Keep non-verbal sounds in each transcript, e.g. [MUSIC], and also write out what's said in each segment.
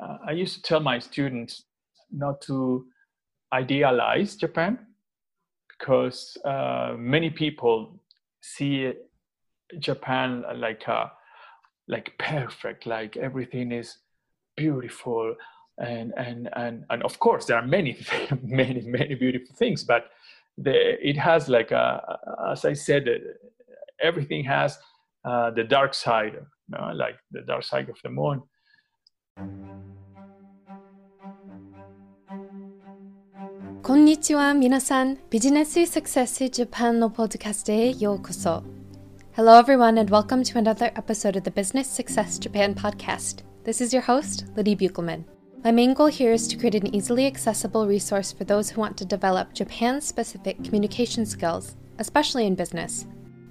uh, I used to tell my students not to idealize Japan because uh, many people see Japan like a, like perfect, like everything is beautiful, and and and and of course there are many [LAUGHS] many many beautiful things, but the, it has like a, as I said, everything has uh, the dark side, you know, like the dark side of the moon. こんにちは皆さんビジネス Success Japan のポッドキャストへようこそ Hello everyone and welcome to another episode of the Business Success Japan podcast. This is your host, Liddy Buchelman. My main goal here is to create an easily accessible resource for those who want to develop Japan specific communication skills, especially in business.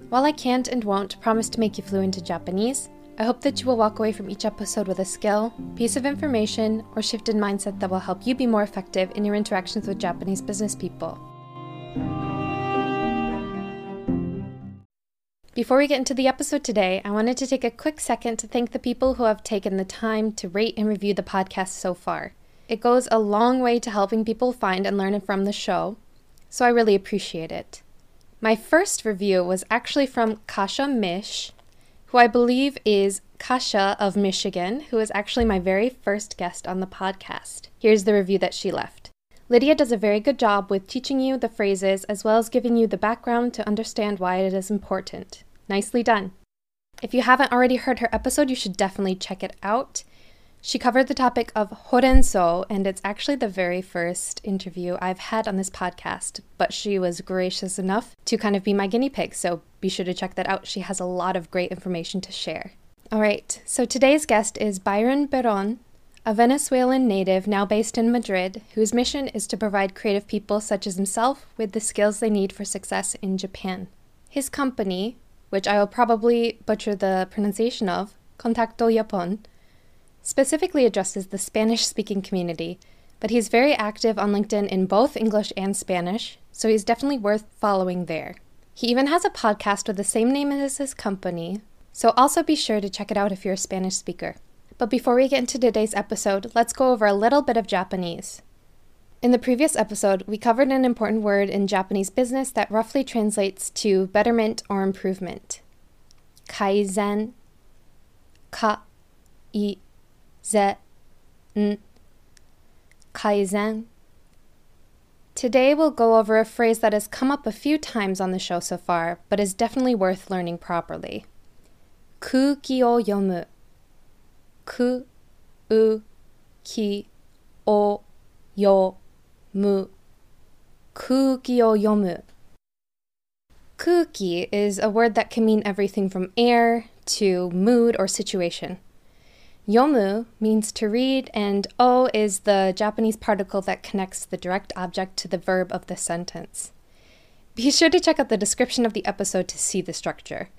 While I can't and won't promise to make you fluent in Japanese, I hope that you will walk away from each episode with a skill, piece of information, or shift in mindset that will help you be more effective in your interactions with Japanese business people. Before we get into the episode today, I wanted to take a quick second to thank the people who have taken the time to rate and review the podcast so far. It goes a long way to helping people find and learn from the show, so I really appreciate it. My first review was actually from Kasia Mish, who I believe is Kasia of Michigan, who is actually my very first guest on the podcast. Here's the review that she left. Lydia does a very good job with teaching you the phrases as well as giving you the background to understand why it is important. Nicely done. If you haven't already heard her episode, you should definitely check it out. She covered the topic of horenso, and it's actually the very first interview I've had on this podcast, but she was gracious enough to kind of be my guinea pig, so be sure to check that out. She has a lot of great information to share. All right, so today's guest is Byron Barón, a Venezuelan native now based in Madrid, whose mission is to provide creative people such as himself with the skills they need for success in Japan. His company, which I will probably butcher the pronunciation of, Contacto Japón, specifically addresses the Spanish speaking community, but he's very active on LinkedIn in both English and Spanish, so he's definitely worth following there. He even has a podcast with the same name as his company, so also be sure to check it out if you're a Spanish speaker. But before we get into today's episode, let's go over a little bit of Japanese. In the previous episode, we covered an important word in Japanese business that roughly translates to betterment or improvement. Kaizen. Ka. I ze, n, kaizen. Today we'll go over a phrase that has come up a few times on the show so far, but is definitely worth learning properly. Kuki o yomu. Ku, u, ki, o, yo, mu. Kuki o yomu. Kuki is a word that can mean everything from air to mood or situation. Yomu means to read, and o is the Japanese particle that connects the direct object to the verb of the sentence. Be sure to check out the description of the episode to see the structure.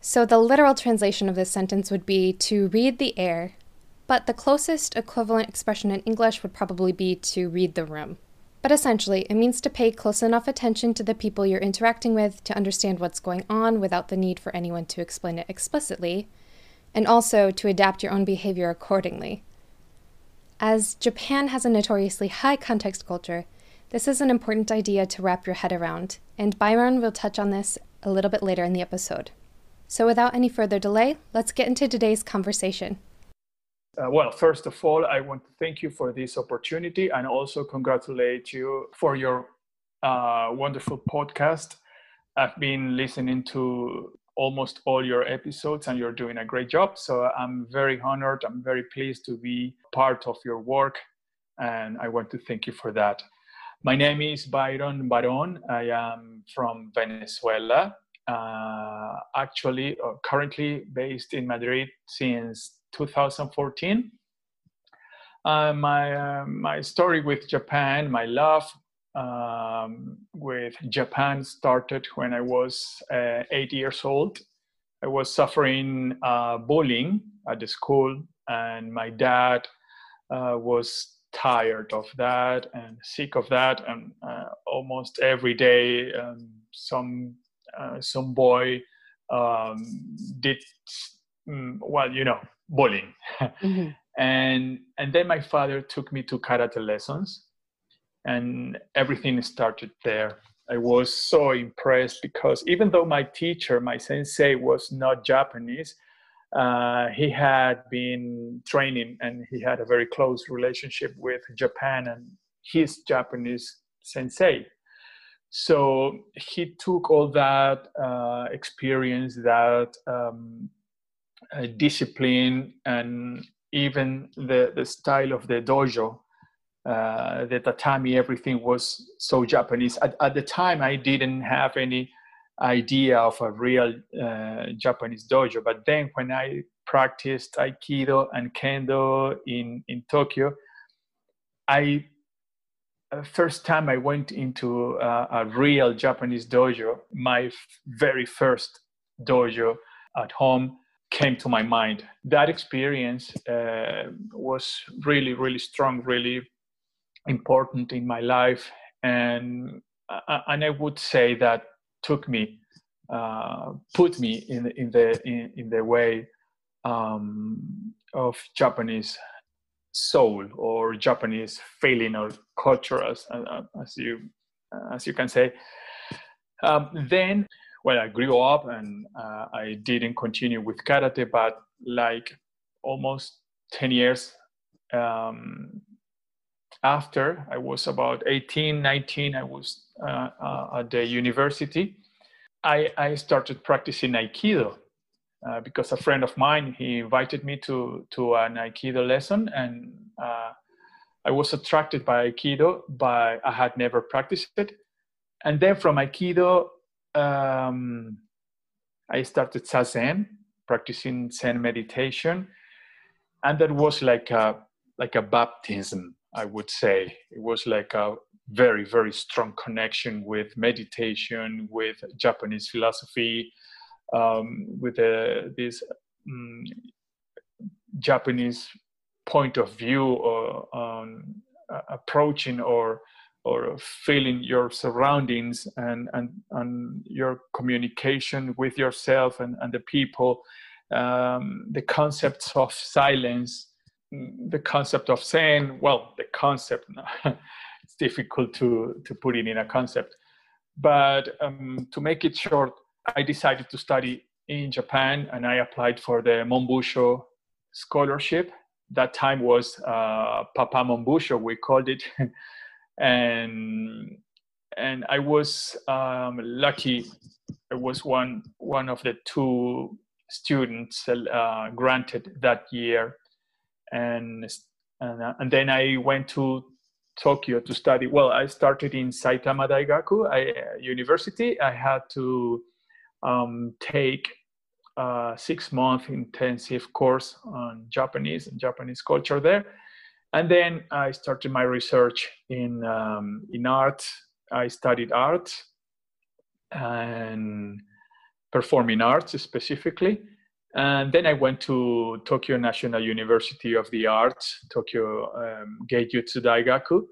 So, the literal translation of this sentence would be to read the air, but the closest equivalent expression in English would probably be to read the room. But essentially, it means to pay close enough attention to the people you're interacting with to understand what's going on without the need for anyone to explain it explicitly and also to adapt your own behavior accordingly. As Japan has a notoriously high context culture, this is an important idea to wrap your head around, and Byron will touch on this a little bit later in the episode. So, without any further delay, let's get into today's conversation. Uh, well, first of all, I want to thank you for this opportunity and also congratulate you for your uh, wonderful podcast. I've been listening to almost all your episodes and you're doing a great job. So I'm very honored. I'm very pleased to be part of your work and I want to thank you for that. My name is Byron Barón. I am from Venezuela, uh, actually, uh, currently based in Madrid since 2014. Uh, my, uh, my story with Japan, my love um, with Japan started when I was uh, eight years old. I was suffering uh, bullying at the school, and my dad uh, was tired of that and sick of that. And uh, almost every day, um, some uh, some boy um, did mm, well, you know, bullying. [LAUGHS] Mm-hmm. and and then my father took me to karate lessons and everything started there. I was so impressed because even though my teacher my sensei was not japanese uh, he had been training and he had a very close relationship with japan and his japanese sensei. So he took all that uh, experience that um, uh, discipline and even the, the style of the dojo, uh, the tatami, everything was so Japanese. At, at, the time, I didn't have any idea of a real uh, Japanese dojo. But then, when I practiced Aikido and Kendo in, in Tokyo, I uh, first time I went into uh, a real Japanese dojo, my f- very first dojo at home, came to my mind. That experience uh, was really, really strong, really important in my life, and uh, and I would say that took me, uh, put me in in the in, in the way um, of Japanese soul or Japanese feeling or culture, as uh, as you as you can say. Um, then well, I grew up and uh, I didn't continue with karate, but like almost 10 years um, after I was about 18, 19, I was uh, uh, at the university. I, I started practicing Aikido uh, because a friend of mine he invited me to to an Aikido lesson, and uh, I was attracted by Aikido, but I had never practiced it. And then from Aikido, um, I started Zazen, practicing Zen meditation, and that was like a like a baptism, I would say. It was like a very very strong connection with meditation, with Japanese philosophy, um, with uh, this um, Japanese point of view or uh, approaching or or feeling your surroundings and, and, and your communication with yourself and, and the people, um, the concepts of silence, the concept of saying, well, the concept, [LAUGHS] it's difficult to, to put it in a concept. But um, to make it short, I decided to study in Japan and I applied for the Monbusho scholarship. That time was uh, Papa Monbusho, we called it. [LAUGHS] and and I was um, lucky. I was one one of the two students uh, granted that year, and and, uh, and then I went to Tokyo to study. Well, I started in Saitama Daigaku I, uh, University. I had to um, take a six month intensive course on Japanese and Japanese culture there and then I started my research in um, in art. I studied art and performing arts specifically. And then I went to Tokyo National University of the Arts, Tokyo um, Geijutsu Daigaku,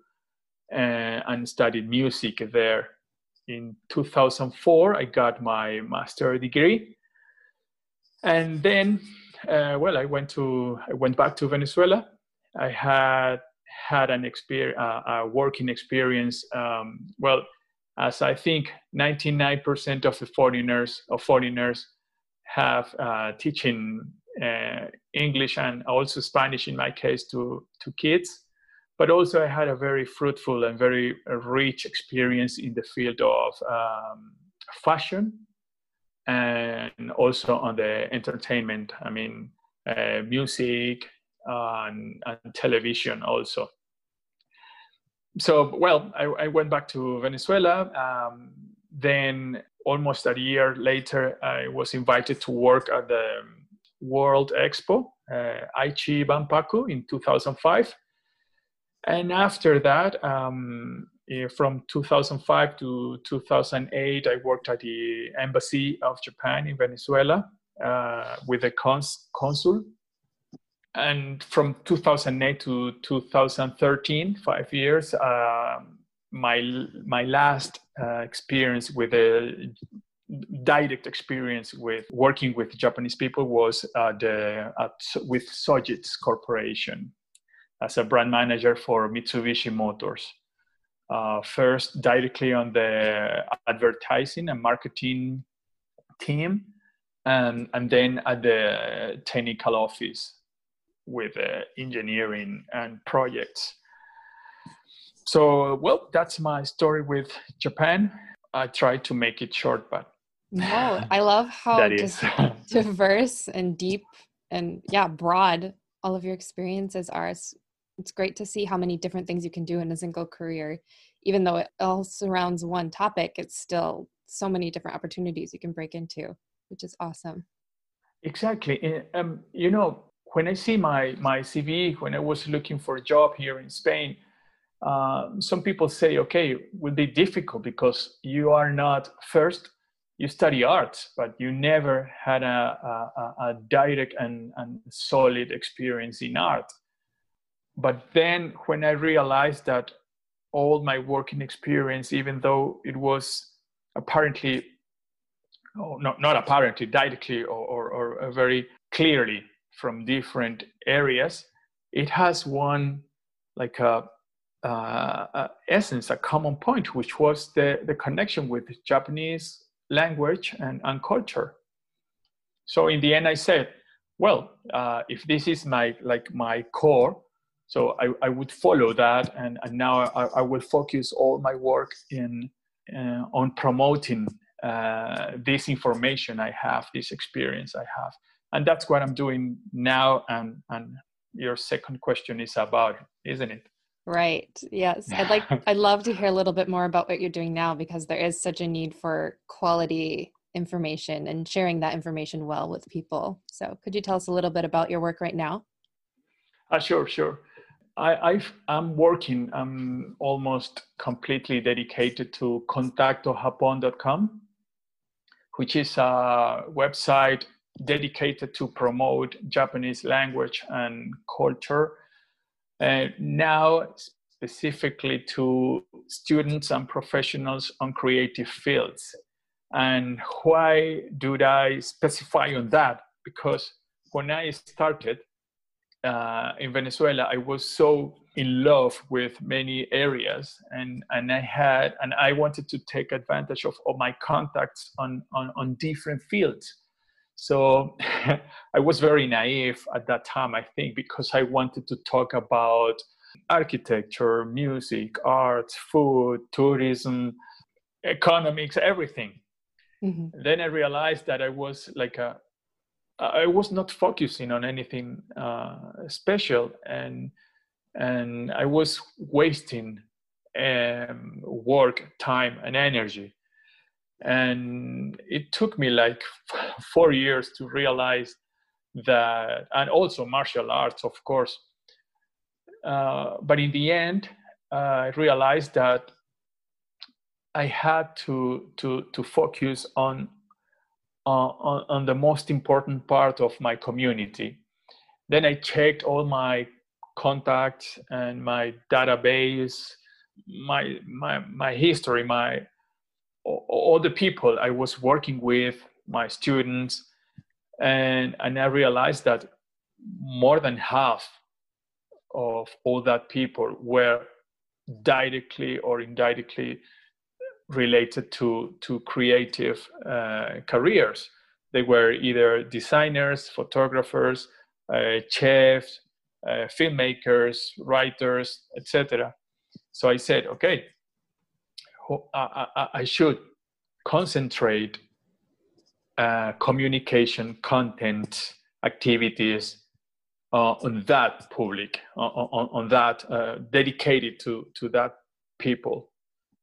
and, and studied music there. In 2004, I got my master degree. And then, uh, well, I went to I went back to Venezuela I had had an experience, uh, a working experience. Um, well, as I think 99% of the foreigners of foreigners have uh, teaching uh, English and also Spanish in my case to to kids. But also, I had a very fruitful and very rich experience in the field of um, fashion and also on the entertainment. I mean, uh, music, and, and television also. So, well, I, I went back to Venezuela. Um, then, almost a year later, I was invited to work at the World Expo, uh, Aichi Banpaku, in 2005. And after that, um, from 2005 to 2008, I worked at the Embassy of Japan in Venezuela uh, with the cons- consul and from 2008 to 2013 five years uh, my my last uh, experience with the direct experience with working with Japanese people was uh, the, at, with Sojitz Corporation as a brand manager for Mitsubishi Motors. Uh, first, directly on the advertising and marketing team, and, and then at the technical office with uh, engineering and projects. So, well, that's my story with Japan. I tried to make it short, but no, I love how [LAUGHS] diverse and deep and yeah, broad all of your experiences are. It's, it's great to see how many different things you can do in a single career. Even though it all surrounds one topic, it's still so many different opportunities you can break into, which is awesome. Exactly. Um, you know, when I see my my CV, when I was looking for a job here in Spain, uh, some people say, okay, will be difficult because you are not first you study arts, but you never had a, a, a direct and, and solid experience in art. But then when I realized that all my working experience, even though it was apparently, oh, not, not apparently, directly or, or, or very clearly from different areas, it has one like a, uh, essence, a common point, which was the, the connection with Japanese language and, and culture. So in the end, I said, well, uh, if this is my like my core, so I, I would follow that, and, and now I, I will focus all my work in uh, on promoting uh, this information I have, this experience I have, and that's what I'm doing now. And and your second question is about, isn't it? Right. Yes. I'd like [LAUGHS] I'd love to hear a little bit more about what you're doing now because there is such a need for quality information and sharing that information well with people. So, could you tell us a little bit about your work right now? Uh, sure, sure. I, i am working. I'm almost completely dedicated to contactojapon.com, which is a website dedicated to promote Japanese language and culture uh, now specifically to students and professionals on creative fields. And why did I specify on that? Because when I started uh, in Venezuela, I was so in love with many areas and, and I had, and I wanted to take advantage of, of my contacts on, on, on different fields. So [LAUGHS] I was very naive at that time, I think, because I wanted to talk about architecture, music, art, food, tourism, economics, everything. Mm-hmm. Then I realized that I was like a, I was not focusing on anything uh, special, and and I was wasting um, work, time, and energy and it took me like [LAUGHS] four years to realize that and also martial arts of course. Uh, but in the end uh, i realized that i had to to to focus on on, on the most important part of my community. Then i checked all my contacts and my database my my my history my all the people I was working with, my students, and, and I realized that more than half of all that people were directly or indirectly related to, to creative uh, careers. They were either designers, photographers, uh, chefs, uh, filmmakers, writers, etc. So I said, okay, I, I, should concentrate uh, communication content activities uh, on that public on, on that uh, dedicated to to that people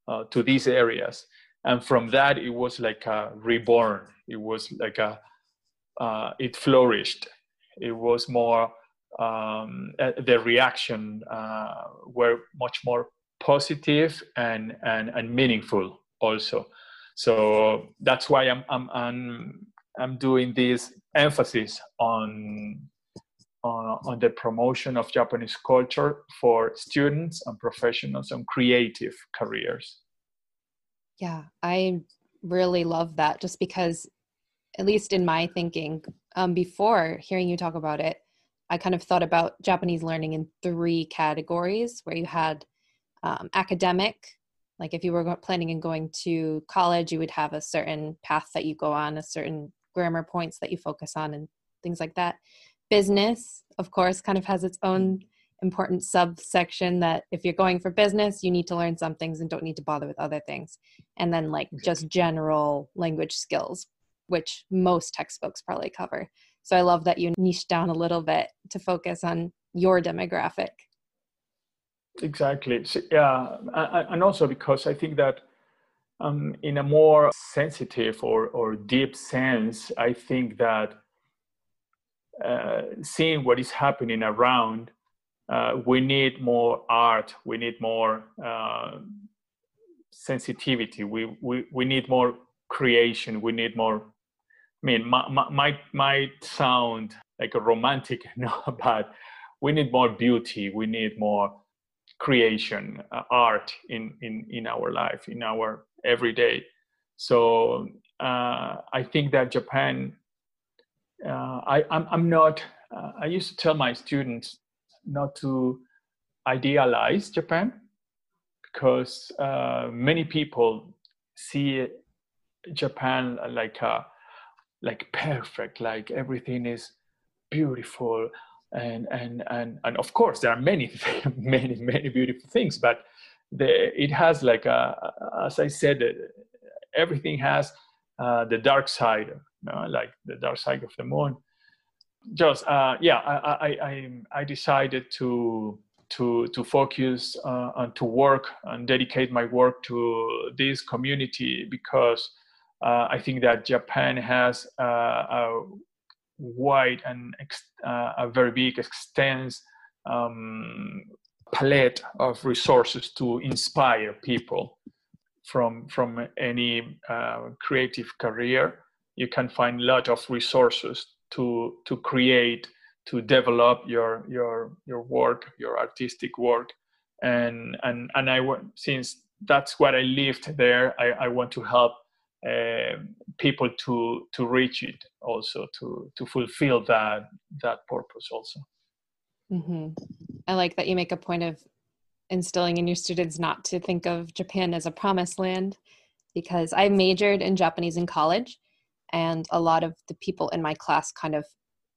uh, to these areas. And from that it was like a reborn. It was like a uh, it flourished. It was more um, the reaction uh, were much more positive and, and, and meaningful also. So that's why I'm, I'm, I'm, I'm doing this emphasis on, on, on the promotion of Japanese culture for students and professionals and creative careers. Yeah, I really love that just because, at least in my thinking, um, before hearing you talk about it, I kind of thought about Japanese learning in three categories where you had um, academic, like if you were planning on going to college, you would have a certain path that you go on, a certain grammar points that you focus on, and things like that. Business, of course, kind of has its own important subsection that if you're going for business, you need to learn some things and don't need to bother with other things. And then, like, just general language skills, which most textbooks probably cover. So I love that you niche down a little bit to focus on your demographic. Exactly. So, yeah. And also because I think that um, in a more sensitive or, or deep sense, I think that uh, seeing what is happening around uh, we need more art we need more uh, sensitivity we, we we need more creation we need more i mean might might sound like a romantic [LAUGHS] no but we need more beauty we need more creation uh, art in in in our life in our everyday. So uh, i think that japan uh, I, I'm, I'm not uh, i used to tell my students not to idealize Japan because uh, many people see Japan like a, like perfect, like everything is beautiful, and and and and of course there are many [LAUGHS] many many beautiful things, but the, it has like a, as I said, everything has uh, the dark side, you know, like the dark side of the moon. Just uh, yeah, I, I, I, I decided to to to focus uh, and to work and dedicate my work to this community because uh, I think that Japan has uh, a wide and uh, a very big extensive um, palette of resources to inspire people from from any uh, creative career. You can find a lot of resources to to create to develop your your your work your artistic work and and and i since that's what i lived there i, I want to help uh, people to to reach it also to to fulfill that that purpose also mm-hmm. i like that you make a point of instilling in your students not to think of japan as a promised land because i majored in japanese in college and a lot of the people in my class kind of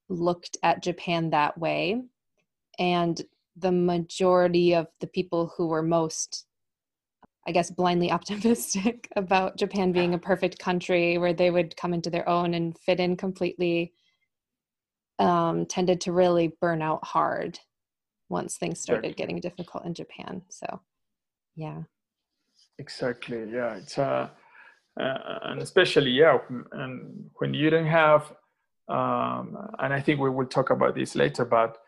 looked at Japan that way. And the majority of the people who were most, I guess, blindly optimistic [LAUGHS] about Japan being a perfect country where they would come into their own and fit in completely um, tended to really burn out hard once things started getting difficult in Japan. So, yeah. Exactly. Yeah. It's uh, uh, and especially yeah and when you don't have um, and i think we will talk about this later but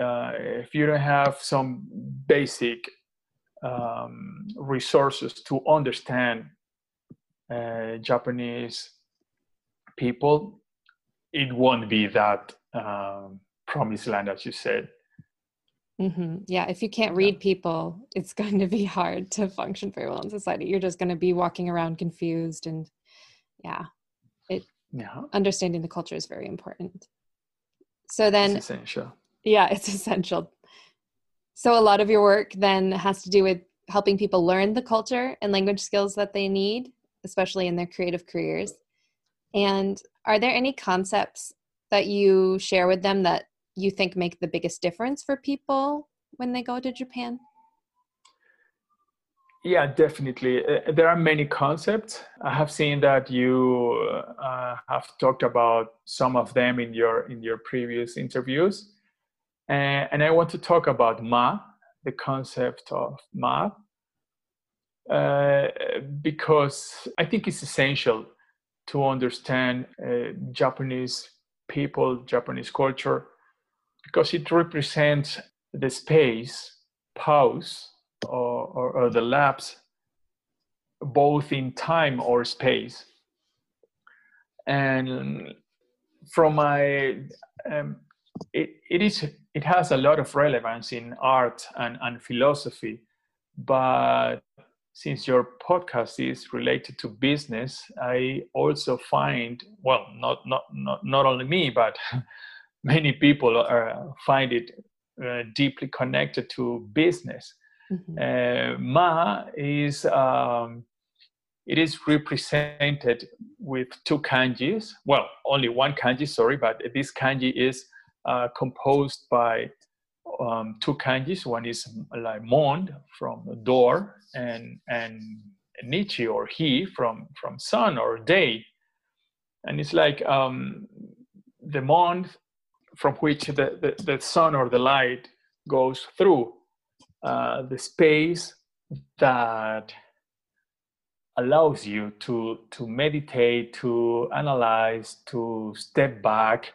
uh, if you don't have some basic um, resources to understand uh, japanese people it won't be that um, promised land as you said Mm-hmm. Yeah, if you can't read people, it's [LAUGHS] going to be hard to function very well in society. You're just going to be walking around confused, and yeah, it. Yeah. Understanding the culture is very important. So then, it's essential. Yeah, it's [LAUGHS] essential. So a lot of your work then has to do with helping people learn the culture and language skills that they need, especially in their creative careers. And are there any concepts that you share with them that you think make the biggest difference for people when they go to Japan? Yeah, definitely. Uh, there are many concepts. I have seen that you uh, have talked about some of them in your in your previous interviews, and, and I want to talk about ma, the concept of ma, uh, because I think it's essential to understand uh, Japanese people, Japanese culture, because it represents the space, pause, or, or, or the lapse, both in time or space. And from my, um, it, it is it has a lot of relevance in art and, and philosophy, but since your podcast is related to business, I also find well, not not not not only me, but [LAUGHS] many people are, find it uh, deeply connected to business. Mm-hmm. Uh, Ma is um, it is represented with two kanjis. Well, only one kanji, sorry, but this kanji is composed by um, two kanjis. One is like mon from door, and and nichi or he from from sun or day, and it's like um, the mon from which the, the, the sun or the light goes through uh, the space that allows you to to meditate to analyze to step back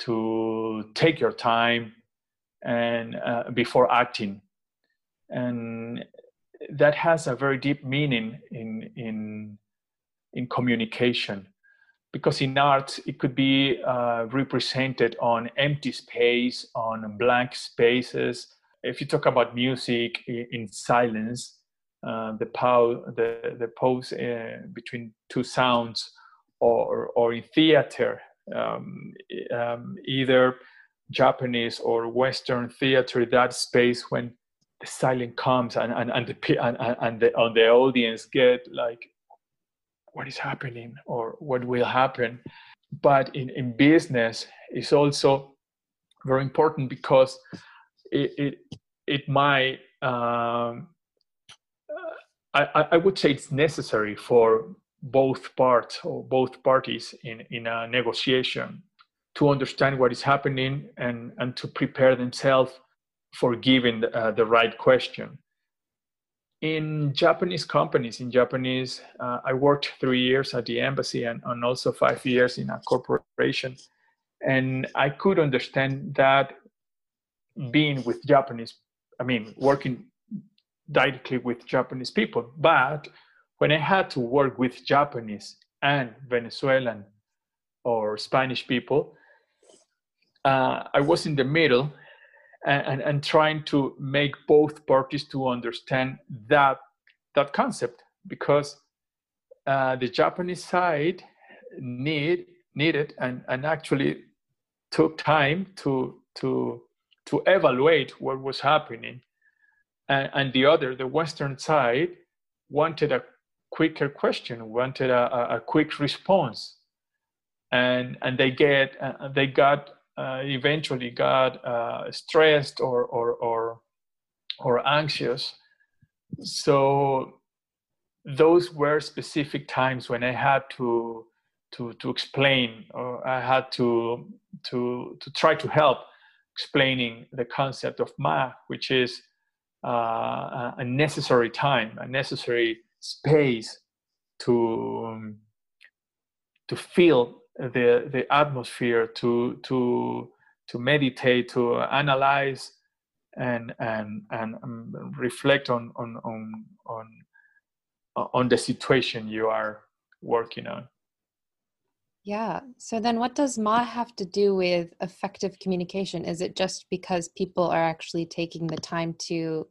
to take your time and uh, before acting. And that has a very deep meaning in in in communication. Because in art it could be uh, represented on empty space on blank spaces. If you talk about music in, silence uh, the pause the, the pause uh, between two sounds or or in theater um, um, either Japanese or Western theater, that space when the silence comes and and and the and, and the, and the audience get like, what is happening or what will happen. But in in business, it's also very important because it it, it might. Um, I, I would say it's necessary for both parts or both parties in, in a negotiation to understand what is happening and, and to prepare themselves for giving the, uh, the right question. In Japanese companies, in Japanese, uh, I worked three years at the embassy and, and also five years in a corporation. And I could understand that being with Japanese, I mean, working directly with Japanese people. But when I had to work with Japanese and Venezuelan or Spanish people, uh, I was in the middle and, and, and, trying to make both parties to understand that that concept because uh, the Japanese side need needed and, and actually took time to to to evaluate what was happening. And, and the other the western side wanted a quicker question wanted a, a quick response and and they get uh, they got uh, eventually got uh, stressed or, or, or, or anxious. So those were specific times when I had to, to, to explain or I had to, to, to try to help explaining the concept of ma, which is uh, a necessary time, a necessary space to, um, to feel the the atmosphere to to to meditate to analyze and and and um, reflect on on on on on the situation you are working on. Yeah. So then what does ma have to do with effective communication? Is it just because people are actually taking the time to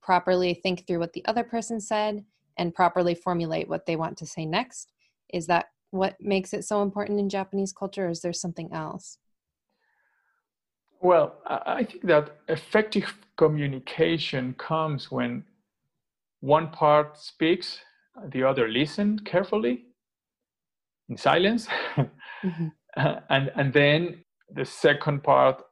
properly think through what the other person said and properly formulate what they want to say next is that what makes it so important in Japanese culture, or is there something else? Well, I think that effective communication comes when one part speaks, the other listens carefully in silence, mm-hmm. [LAUGHS] and and then the second part,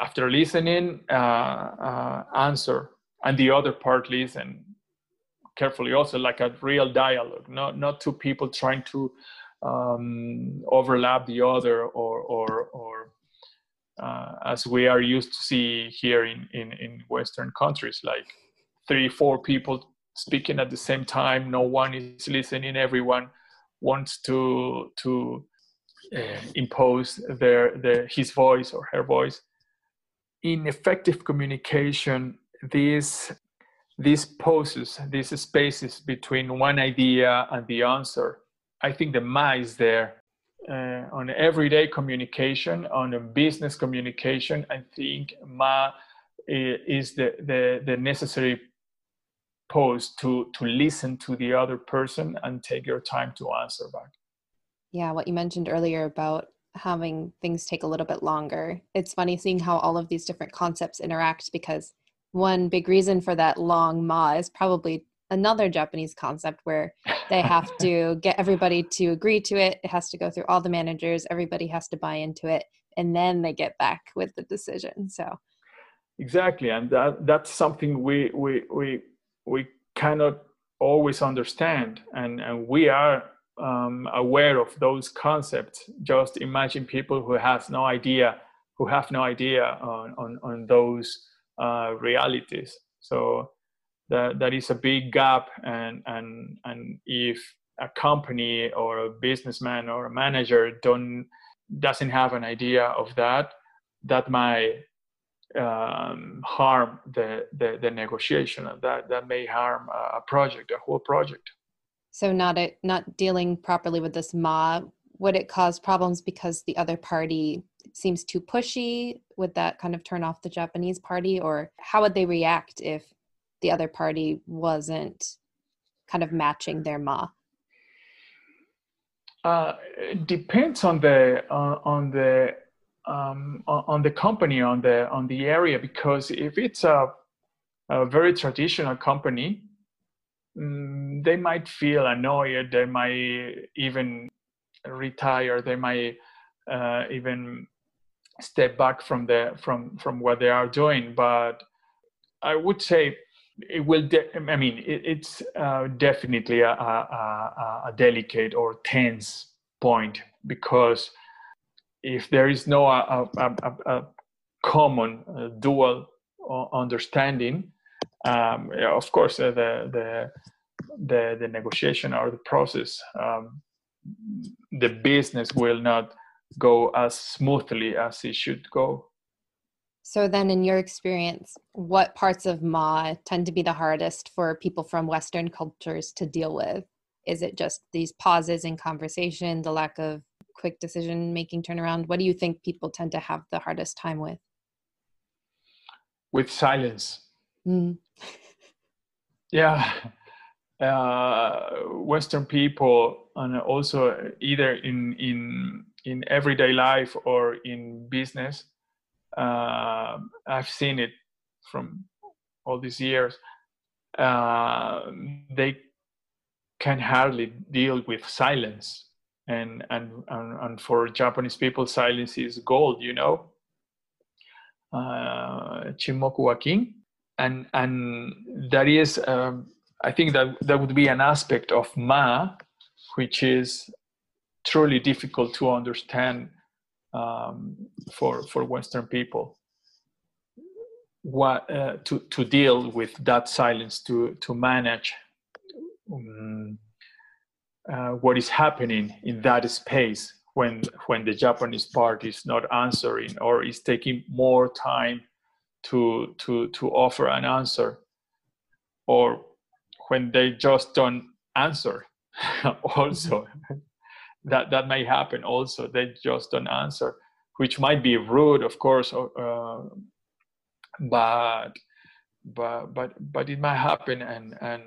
after listening, uh, uh, answer, and the other part listen carefully also, like a real dialogue, not not two people trying to um, overlap the other or or, or uh, as we are used to see here in, in, in Western countries, like three, four people speaking at the same time, no one is listening, everyone wants to to uh, impose their, their his voice or her voice. In effective communication, these these pauses, these spaces between one idea and the answer. I think the ma is there uh, on everyday communication, on a business communication. I think ma is the, the, the necessary pose to to listen to the other person and take your time to answer back. Yeah what you mentioned earlier about having things take a little bit longer. It's funny seeing how all of these different concepts interact because one big reason for that long ma is probably another Japanese concept where they have to [LAUGHS] get everybody to agree to it. It has to go through all the managers, everybody has to buy into it, and then they get back with the decision. So exactly, and that that's something we we we we cannot always understand, and and we are um, aware of those concepts. Just imagine people who have no idea, who have no idea on on, on those uh, realities. So that that is a big gap, and and and if a company or a businessman or a manager don't doesn't have an idea of that, that might um, harm the, the, the negotiation, that that may harm a project, a whole project. So not it, not dealing properly with this ma would it cause problems because the other party seems too pushy would that kind of turn off the japanese party or how would they react if the other party wasn't kind of matching their ma? Uh, it depends on the uh, on the um, on the company on the on the area because if it's a, a very traditional company um, they might feel annoyed they might even retire they might uh, even step back from the from from what they are doing. But i would say it will de- i mean it, it's uh, definitely a, a, a, delicate or tense point because if there is no a, a common uh, dual understanding um, of course uh, the, the the the negotiation or the process um, the business will not go as smoothly as it should go. So, then in your experience, what parts of Ma tend to be the hardest for people from Western cultures to deal with? Is it just these pauses in conversation, the lack of quick decision making turnaround? What do you think people tend to have the hardest time with? With silence. Mm. yeah. Uh, Western people, and also either in, in in everyday life or in business. Uh, I've seen it from all these years. Uh, they can hardly deal with silence, and, and and and for Japanese people, silence is gold. You know, uh, chinmoku wa kin, and and that is. Um, I think that that would be an aspect of ma, which is truly difficult to understand um, for for Western people. What uh, to to deal with that silence, to to manage um, uh, what is happening in that space when when the Japanese part is not answering or is taking more time to to to offer an answer, or when they just don't answer [LAUGHS] also that that may happen also. They just don't answer which might be rude of course uh, but but but but it might happen and and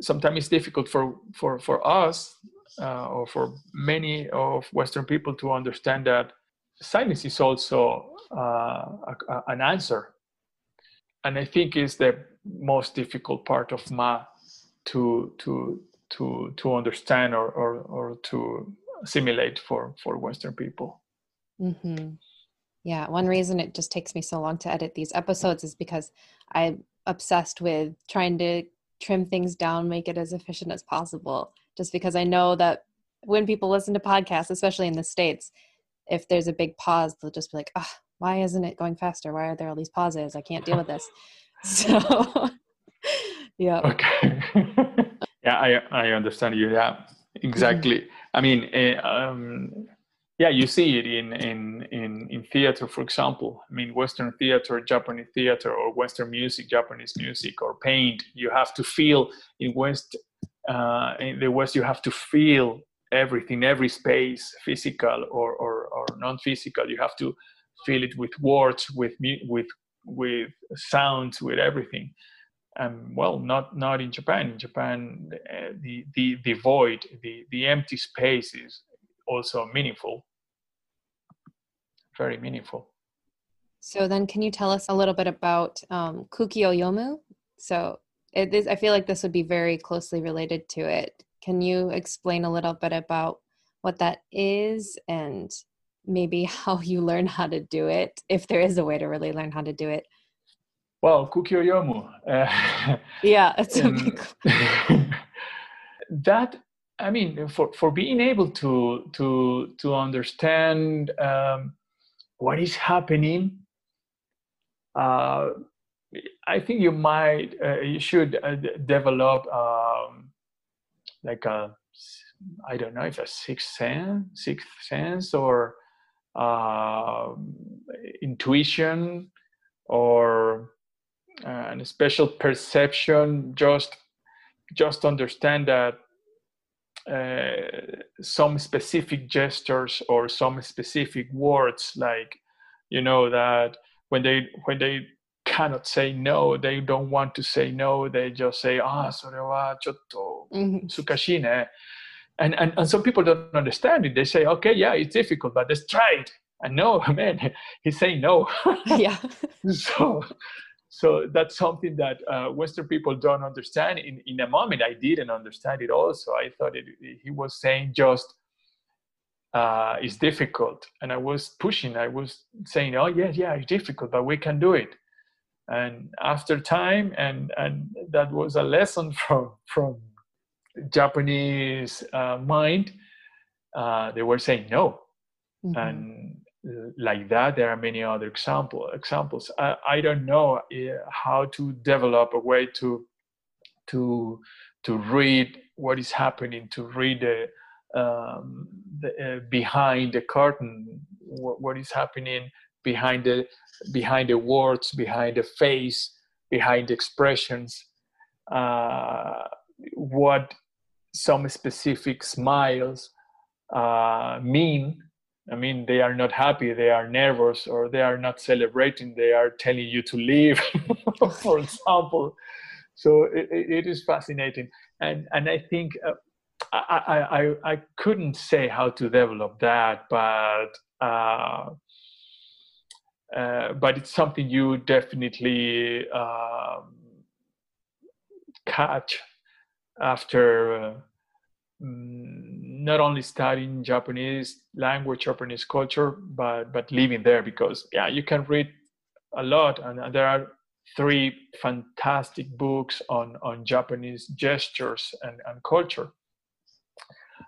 sometimes it's difficult for for for us uh, or for many of western people to understand that silence is also uh, a, a, an answer. And i think is the most difficult part of ma to to to to understand or or, or to assimilate for for Western people. Mm-hmm. Yeah, one reason it just takes me so long to edit these episodes is because I'm obsessed with trying to trim things down, make it as efficient as possible. Just because I know that when people listen to podcasts, especially in the states, if there's a big pause, they'll just be like, "Ah, oh, why isn't it going faster? Why are there all these pauses? I can't deal with this." [LAUGHS] So, [LAUGHS] yeah. Okay. [LAUGHS] yeah i i understand you yeah exactly. Mm-hmm. i mean uh, um, yeah you see it in in in in theater for example. I mean western theater japanese theater or western music japanese music or paint. You have to feel in west uh, in the west you have to feel everything every space physical or or, or non-physical. You have to feel it with words with with with sounds with everything um, well, not not in Japan. In Japan, uh, the the the void, the the empty space is also meaningful, very meaningful. So then, can you tell us a little bit about um, Kukio Yomu? So it is, I feel like this would be very closely related to it. Can you explain a little bit about what that is and maybe [LAUGHS] how you learn how to do it, if there is a way to really learn how to do it? Well, Kuuki o Yomu. Uh, [LAUGHS] yeah, it's a big... [LAUGHS] that I mean, for, for being able to to to understand um, what is happening, uh, I think you might uh, you should uh, develop um, like a I don't know if a sixth sense, sixth sense or uh, intuition or uh, and a special perception just just understand that uh, some specific gestures or some specific words like you know that when they when they cannot say no they don't want to say no they just say ah sore wa ah, chotto mm-hmm. sukashine, and, and and some people don't understand it. They say okay yeah it's difficult but let's try it. And no [LAUGHS] man he's saying no. [LAUGHS] Yeah. [LAUGHS] So so that's something that uh, western people don't understand. In, in a moment i didn't understand it also. I thought it, he was saying just uh, it's difficult. And i was pushing. I was saying oh yeah yeah it's difficult but we can do it. And after time and and that was a lesson [LAUGHS] from from japanese uh, mind uh, they were saying no. Mm-hmm. and like that there are many other example examples. I, I don't know eh, how to develop a way to to to read what is happening to read the, um, the uh, behind the curtain what, what is happening behind the behind the words behind the face behind the expressions. Uh, what some specific smiles uh, mean I mean, they are not happy, they are nervous, or they are not celebrating, they are telling you to leave, [LAUGHS] for example. So it, it is fascinating. And, and I think uh, I, I, I couldn't say how to develop that, but, uh, uh, but it's something you definitely um, catch after uh, Mm, not only studying Japanese language, Japanese culture, but but living there because yeah, you can read a lot, and there are three fantastic books on on Japanese gestures and, and culture.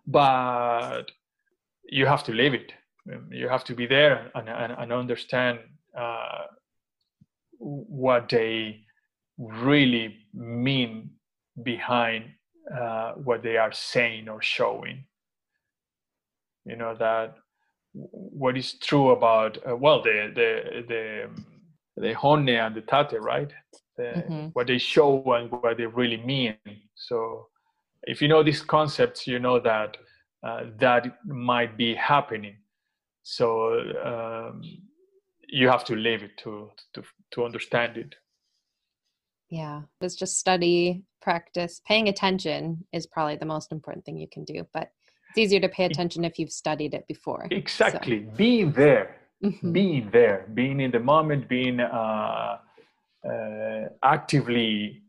But you have to live it. You have to be there and, and, and understand uh, what they really mean behind uh, what they are saying or showing. You know that what is true about uh, well the the the the honne and the tate right? The, mm-hmm. what they show and what they really mean. So if you know these concepts you know that uh, that might be happening. So um, you have to live it to to to understand it. Yeah it's just study practice. Paying attention is probably the most important thing you can do but it's easier to pay attention if you've studied it before exactly. So. being there. Mm-hmm. being there. Being in the moment being uh, uh, actively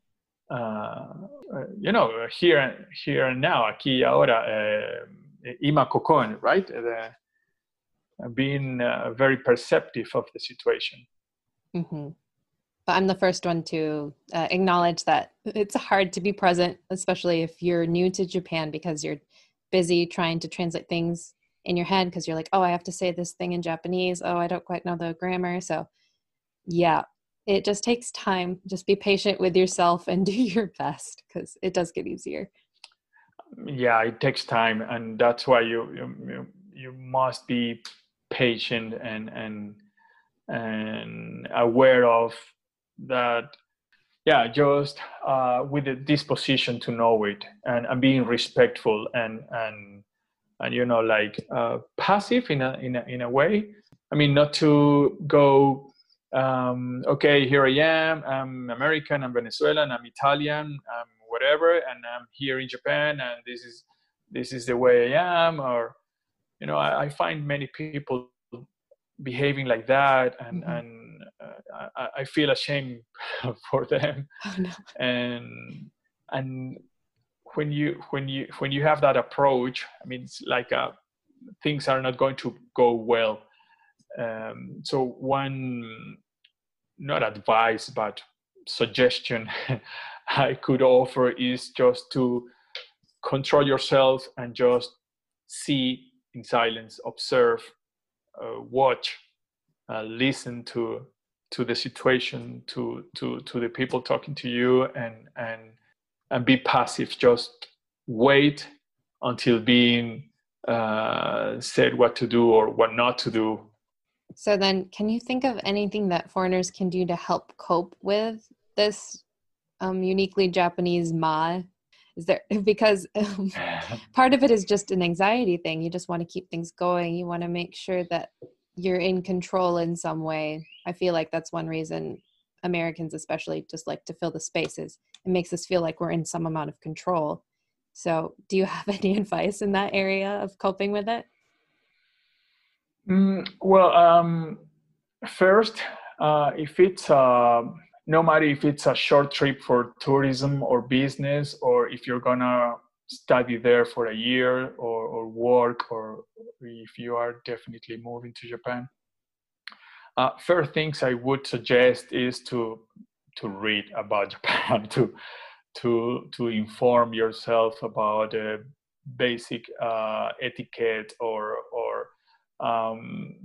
uh, uh you know here here and now aquí ahora uh, ima kokon right? Being uh, very perceptive of the situation. Mm-hmm. But I'm the first one to uh, acknowledge that it's hard to be present, especially if you're new to Japan because you're busy trying to translate things in your head because you're like, oh, I have to say this thing in Japanese. Oh, I don't quite know the grammar. So, yeah, it just takes time. Just be patient with yourself and [LAUGHS] do your best because it does get easier. Yeah, it takes time, and that's why you you you must be patient and and and aware of that yeah just uh, with the disposition to know it and, and being respectful and and and you know like uh, passive in a, in a in a way i mean not to go um, okay, here I am. I'm American. I'm Venezuelan. I'm Italian. I'm whatever, and I'm here in Japan, and this is this is the way I am. Or, you know, I, I find many people behaving like that, and mm-hmm. and uh, I, I, feel ashamed [LAUGHS] for them. Oh, no. And and when you when you when you have that approach, I mean, it's like a, uh, things are not going to go well. Um, so one not advice but suggestion [LAUGHS] I could offer is just to control yourself and just see in silence, observe, watch, uh, listen to to the situation, to to to the people talking to you, and and and be passive. Just wait until being uh, said what to do or what not to do so then, can you think of anything that foreigners can do to help cope with this um, uniquely Japanese ma? Is there [LAUGHS] because um, [LAUGHS] part of it is just an anxiety thing. You just want to keep things going. You want to make sure that you're in control in some way. I feel like that's one reason Americans, especially, just like to fill the spaces. It makes us feel like we're in some amount of control. So, do you [LAUGHS] have any advice in that area of coping with it? Mm, well, um, first, uh, if it's uh, no matter if it's a short trip for tourism or business, or if you're gonna study there for a year or, or work, or if you are definitely moving to Japan, uh, first things I would suggest is to to read about [LAUGHS] Japan, to to to inform yourself about uh, basic uh, etiquette or or um,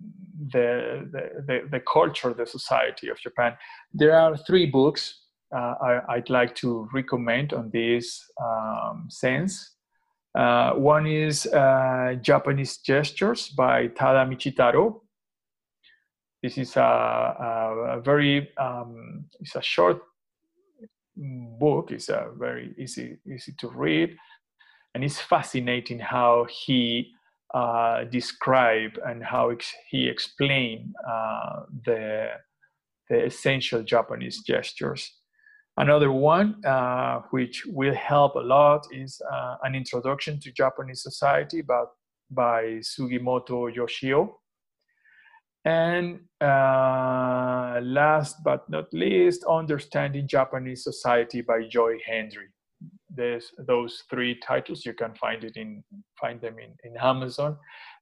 the, the, the, culture, the society of Japan. There are three books uh, I, would like to recommend on this um, sense. Uh, one is uh, Japanese Gestures by Tada Michitaro. This is a, a, a very, um, it's a short book. It's a very easy, easy to read. And it's fascinating how he uh, describe and how ex- he explained uh, the, the essential Japanese gestures. Another one, uh, which will help a lot, is uh, an introduction to Japanese society by, by Sugimoto Yoshio. And uh, last but not least, Understanding Japanese Society by Joy Hendry there's those three titles you can find it in find them in, in amazon.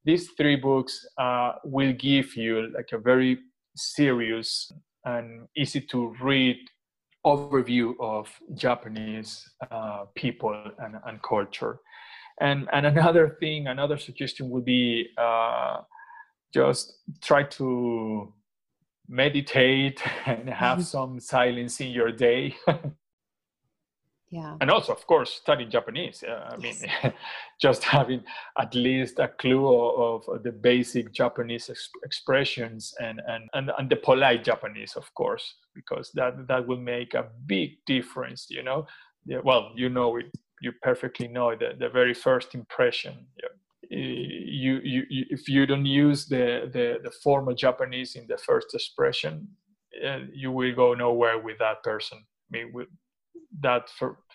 These three books uh, will give you like a very serious and easy to read overview of japanese uh, people and, and culture. And and [LAUGHS] another thing another suggestion would be uh, just try to meditate [LAUGHS] and have some silence in your day [LAUGHS] yeah. And also of course studying japanese. Uh, i yes. mean [LAUGHS] just having at least a clue of, of the basic japanese ex- expressions and, and and and the polite japanese of course because that that will make a big difference you know? Yeah, well you know it you perfectly know the, the very first impression. You, you, you if you don't use the, the the formal japanese in the first expression uh, you will go nowhere with that person. I mean, with, that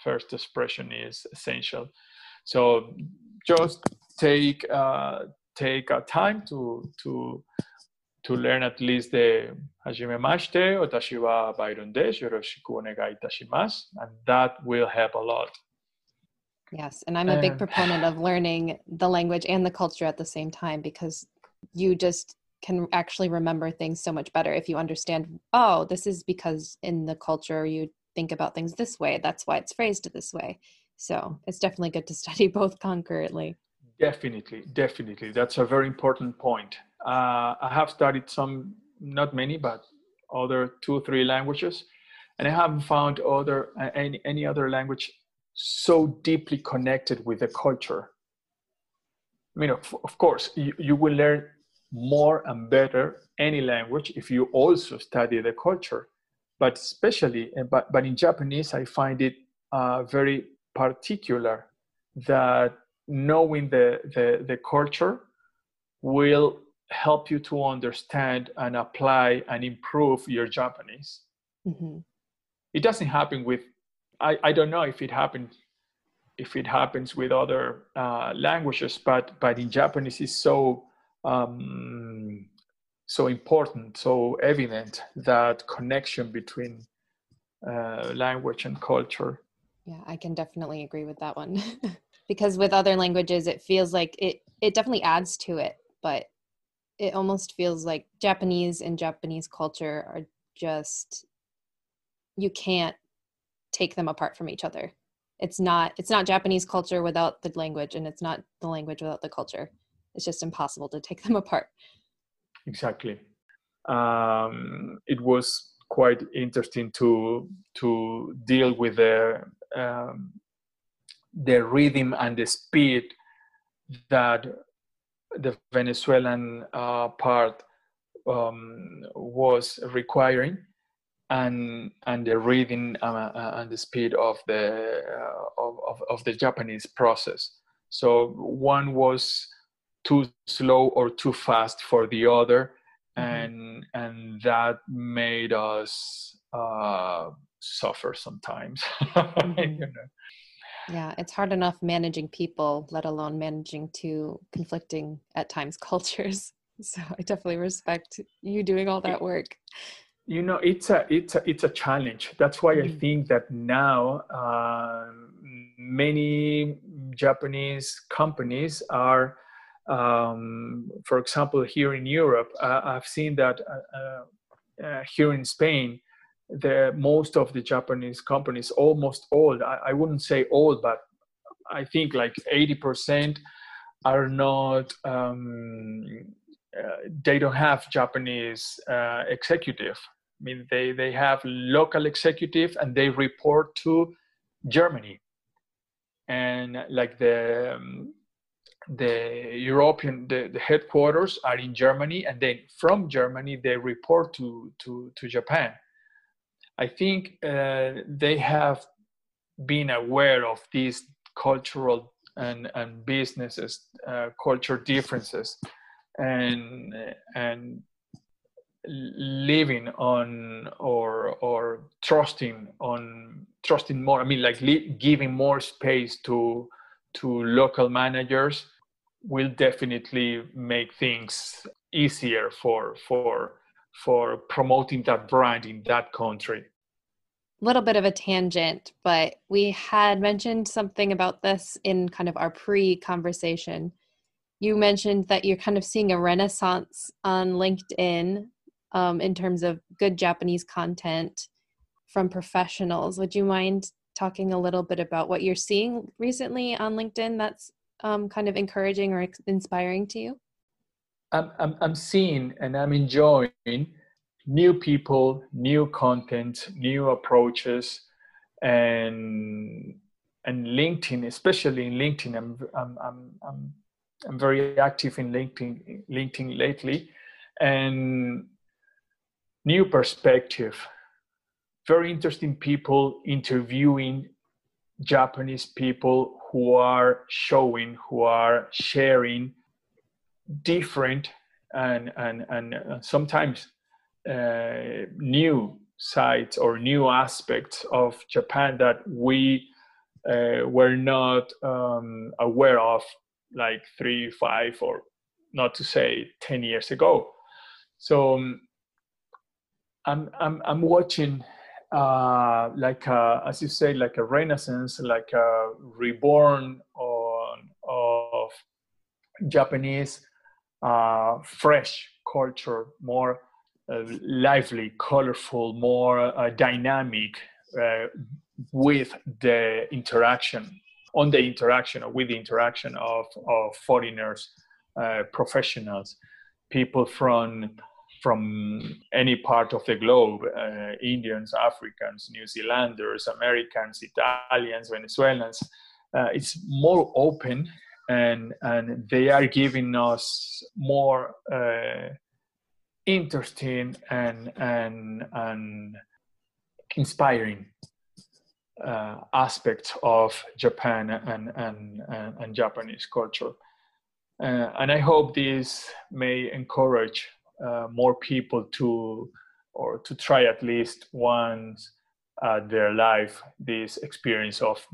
first expression is essential. So just take uh, take a time to to to learn at least the hajime mashite, otashi wa Byron desu, yoroshiku onegai itashimasu, and that will help a lot. Yes, and I'm a big proponent of learning the language and the culture at the same time because you just can actually remember things so much better if you understand oh this is because in the culture you think about things this way. That's why it's phrased this way. So it's definitely good to [LAUGHS] study both concurrently. Definitely, definitely. That's a very important point. Uh, I have studied some, not many, but other two or three languages, and I haven't found other any any other language so deeply connected with the culture. I mean, of, of course, you, you will learn more and better any language if you also study the culture but especially but, but in japanese i find it uh, very particular that knowing the, the, the culture will help you to understand and apply and improve your Japanese. Mm-hmm. It doesn't happen with, I, I don't know if it happens if it happens with other uh, languages, but but in Japanese it's so um, so important, so evident that connection between uh, language and culture. Yeah, I can definitely agree with that one. [LAUGHS] because with other languages, it feels like it it definitely adds to it, but it almost feels like Japanese and Japanese culture are just you can't take them apart from each other it's not it's not japanese culture without the language and it's not the language without the culture it's just impossible to take them [LAUGHS] apart exactly um, it was quite interesting to to deal with the um, the rhythm and the speed that the Venezuelan uh, part um, was requiring and and the reading uh, uh, and the speed of the uh, of, of, of, the Japanese process. So one was too slow or too fast for the other, mm-hmm. and and that made us uh, suffer sometimes. [LAUGHS] mm-hmm. you know? Yeah, it's hard enough managing people, let alone managing two conflicting at times [LAUGHS] cultures. So I definitely respect you doing all that work you know it's a it's a it's a challenge that's why mm-hmm. i think that now uh, many japanese companies are um, for example here in europe uh, i've seen that uh, uh, uh, here in spain the most of the japanese companies almost all I, I wouldn't say all but i think like 80% are not um, uh, they don't have Japanese executive. I mean, they, they have local executive and they report to Germany. And like the, um, the European, the, the headquarters are in Germany and then from Germany they report to, to, to Japan. I think uh, they have been aware of these cultural and, and businesses, uh, culture differences and and living on or or trusting on trusting more i mean like li- giving more space to to local managers will definitely make things easier for for for promoting that brand in that country little bit of a tangent but we had mentioned something about this in kind of our pre conversation you mentioned that you're kind of seeing a renaissance on LinkedIn um, in terms of good Japanese content from professionals. Would you mind talking a little bit about what you're seeing recently on LinkedIn that's um, kind of encouraging or inspiring to you? I'm, I'm, I'm seeing and I'm enjoying new people, new content, new approaches, and and LinkedIn, especially in LinkedIn, I'm I'm I'm, I'm I'm very active in LinkedIn, LinkedIn lately, and new perspective. Very interesting people interviewing Japanese people who are showing, who are sharing different and and and sometimes uh, new sides or new aspects of Japan that we uh, were not um, aware of like three, five, or not to say 10 years ago. So um, I'm, I'm, I'm watching uh, like a, as you say, like a renaissance, like a reborn on, of Japanese uh, fresh culture, more uh, lively, colorful, more uh, dynamic uh, with the interaction on the interaction or with the interaction of, of foreigners, uh, professionals, people from from any part of the globe uh, Indians, Africans, New Zealanders, Americans, Italians, Venezuelans. Uh, it's more open and, and they are giving us more uh, interesting and, and, and inspiring uh, aspects of Japan and, and, and, and, Japanese culture. Uh, and I hope this may encourage uh, more people to, or to try at least once uh, their life this experience of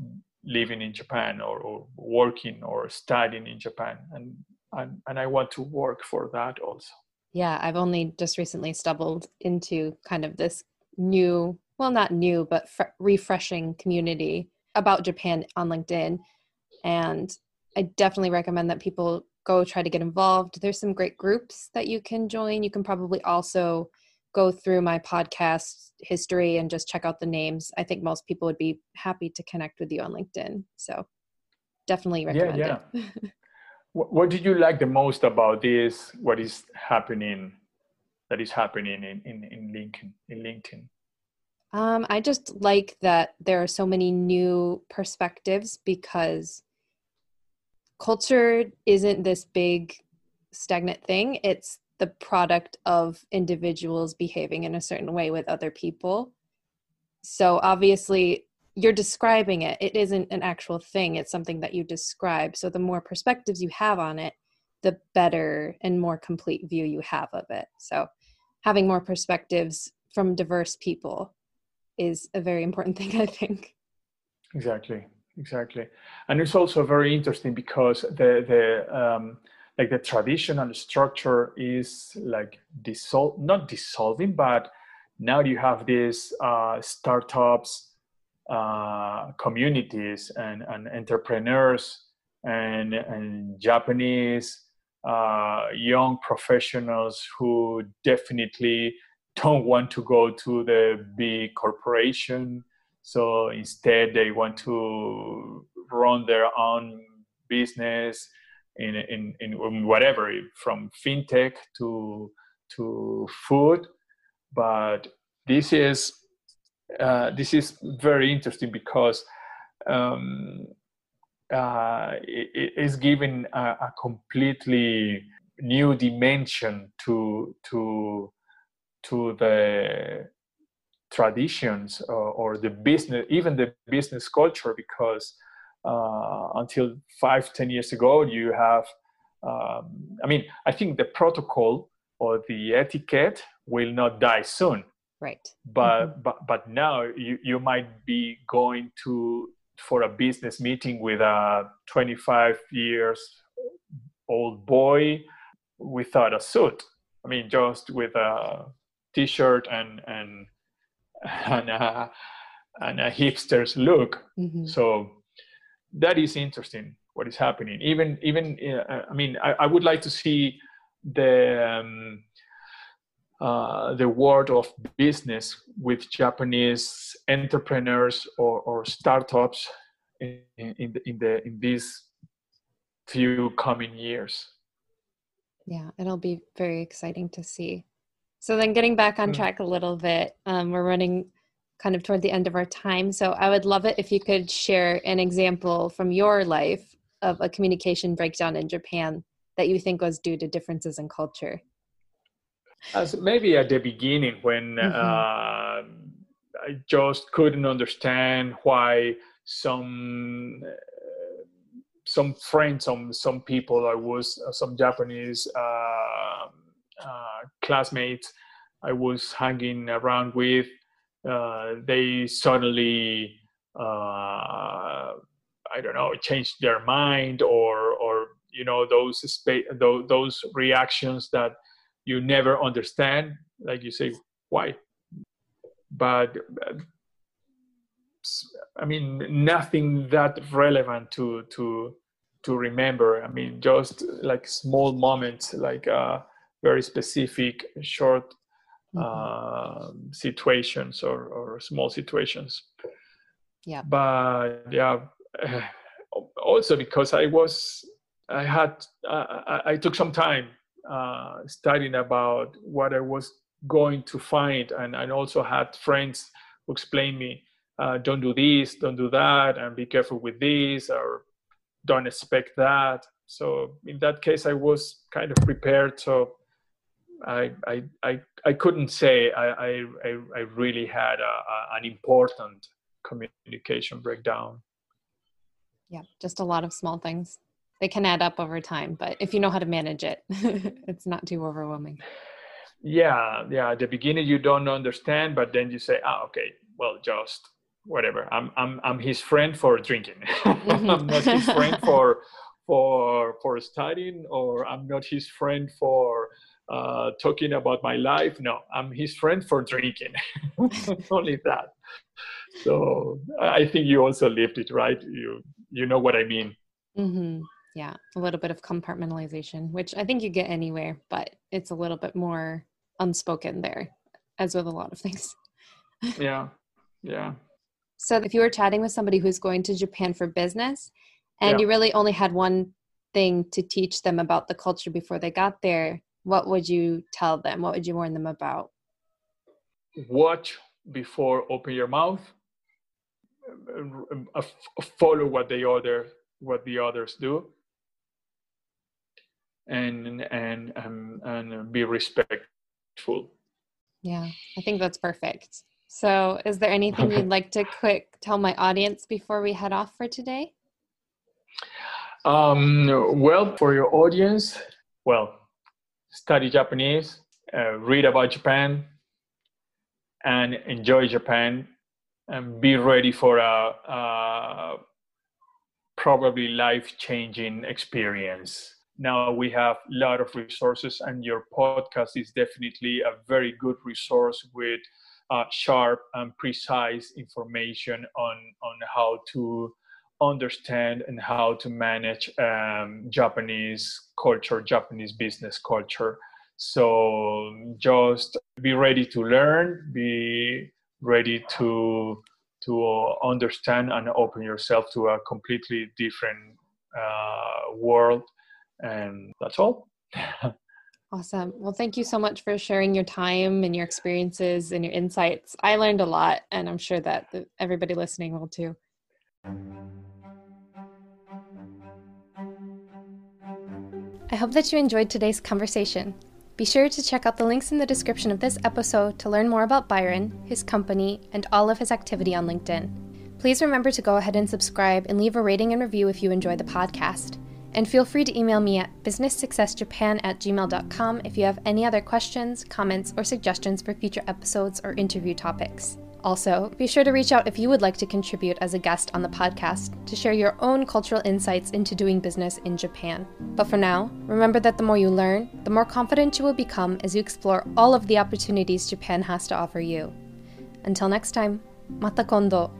living in Japan or, or, working or studying in Japan. And, and, and I want to work for that also. Yeah, I've only just recently stumbled into kind of this new, well, not new, but fr- refreshing community about Japan on LinkedIn. And I definitely recommend that people go try to get involved. There's some great groups that you can join. You can probably also go through my podcast history and just check out the names. I think most people would be happy to connect with you on LinkedIn. So definitely recommend yeah, [LAUGHS] yeah. it. what did you like the most about this? What is happening that is happening in, in, in LinkedIn in LinkedIn? Um, I just like that there are so many new perspectives because culture isn't this big stagnant thing. It's the product of individuals behaving in a certain way with other people. So obviously, you're describing it. It isn't an actual thing, it's something that you describe. So the more perspectives you have on it, the better and more complete view you have of it. So having more perspectives from diverse people is a very important [LAUGHS] thing, I think. Exactly, exactly. And it's also very interesting because the, the, um, like the traditional structure is like dissolve not dissolving but now you have these uh, startups uh, communities and, and entrepreneurs and, and japanese uh, young professionals who definitely don't want to go to the big corporation so instead they want to run their own business in, in, in whatever from fintech to to food. But this is uh, this is very interesting because um, uh, it, is giving a, a, completely new dimension to to to the traditions or, or the business even the business culture because uh, until five, ten years ago, you have, um, I mean, I think the protocol or the etiquette will not die soon. Right. But mm-hmm. but but now you, you might be going to for a business meeting with a 25 years old boy without a suit. I mean, just with a t-shirt and and [LAUGHS] and a, and a hipster's look. Mm-hmm. So that is interesting what is happening even even uh, i mean I, I, would like to see the um, uh, the world of business with japanese entrepreneurs or, or startups in, in, the, in the in these few coming years yeah it'll be very exciting to see so then getting back on hmm. track a little bit um, we're running kind of toward the end of our time. So I would love it if you could share an example from your life of a communication breakdown in Japan that you think was due to differences in culture. As maybe at the beginning when mm-hmm. uh, I just couldn't understand why some uh, some friends, some some people, I was uh, some Japanese uh, classmates I was hanging around with uh, they suddenly uh, I don't know changed their mind or or you know those spa- those, those reactions that you never understand like you say why? But I mean nothing that relevant to to to remember. I mean just like small moments like uh, very specific short uh, situations or, or small situations. Yeah. But yeah, [SIGHS] also because I was, I had, I, I took some time uh, studying about what I was going to find, and I also had friends who explained me, uh, don't do this, don't do that, and be careful with this, or don't expect that. So in that case, I was kind of prepared. So I, I, I, I couldn't say I, I, I really had a, a, an important communication breakdown. Yeah, just a lot of small things. they can add up over time, but if you know how to manage it, [LAUGHS] it's not too overwhelming. Yeah, yeah. At the beginning, you don't understand, but then you say, "Ah, okay. Well, just whatever. I'm I'm I'm his friend for drinking. Mm-hmm. [LAUGHS] I'm not his friend for [LAUGHS] for for studying, or I'm not his friend for uh, talking about my life. No, I'm his friend for drinking. [LAUGHS] Only that. So I think you also lived it, right? You you know what I mean. Mm-hmm. Yeah, a little bit of compartmentalization, which I think you get anywhere, but it's a little bit more unspoken there, as with a lot of things. [LAUGHS] yeah, yeah. So if you were chatting with somebody who's going to Japan for business, and yeah. you really only had one thing to teach them about the culture before they got there, what would you tell them? What would you warn them about? Watch before open your mouth. Uh, follow what the other what the others do, and and um, and be respectful. Yeah, I think that's perfect. So, is there anything you'd [LAUGHS] like to quick tell my audience before we head off for today? Um, well, for your audience, well, study Japanese, uh, read about Japan, and enjoy Japan, and be ready for a, a probably life-changing experience. Now we have a lot of resources, and your podcast is definitely a very good resource with uh, sharp and precise information on on how to understand and how to manage um, Japanese culture, Japanese business culture. So just be ready to learn, be ready to to understand and open yourself to a completely different uh, world, and that's all. [LAUGHS] Awesome. Well, thank you so much for sharing your time and your experiences and your insights. I learned a lot, and I'm sure that everybody listening will too. I hope that you enjoyed today's conversation. Be sure to check out the links in the description of this episode to learn more about Byron, his company, and all of his activity on LinkedIn. Please remember to go ahead and subscribe and leave a rating and review if you enjoy the podcast. And feel free to email me at businesssuccessjapan at gmail.com if you have any other questions, comments, or suggestions for future episodes or interview topics. Also, be sure to reach out if you would like to contribute as a guest on the podcast to share your own cultural insights into doing business in Japan. But for now, remember that the more you learn, the more confident you will become as you explore all of the opportunities Japan has to offer you. Until next time, mata kondo.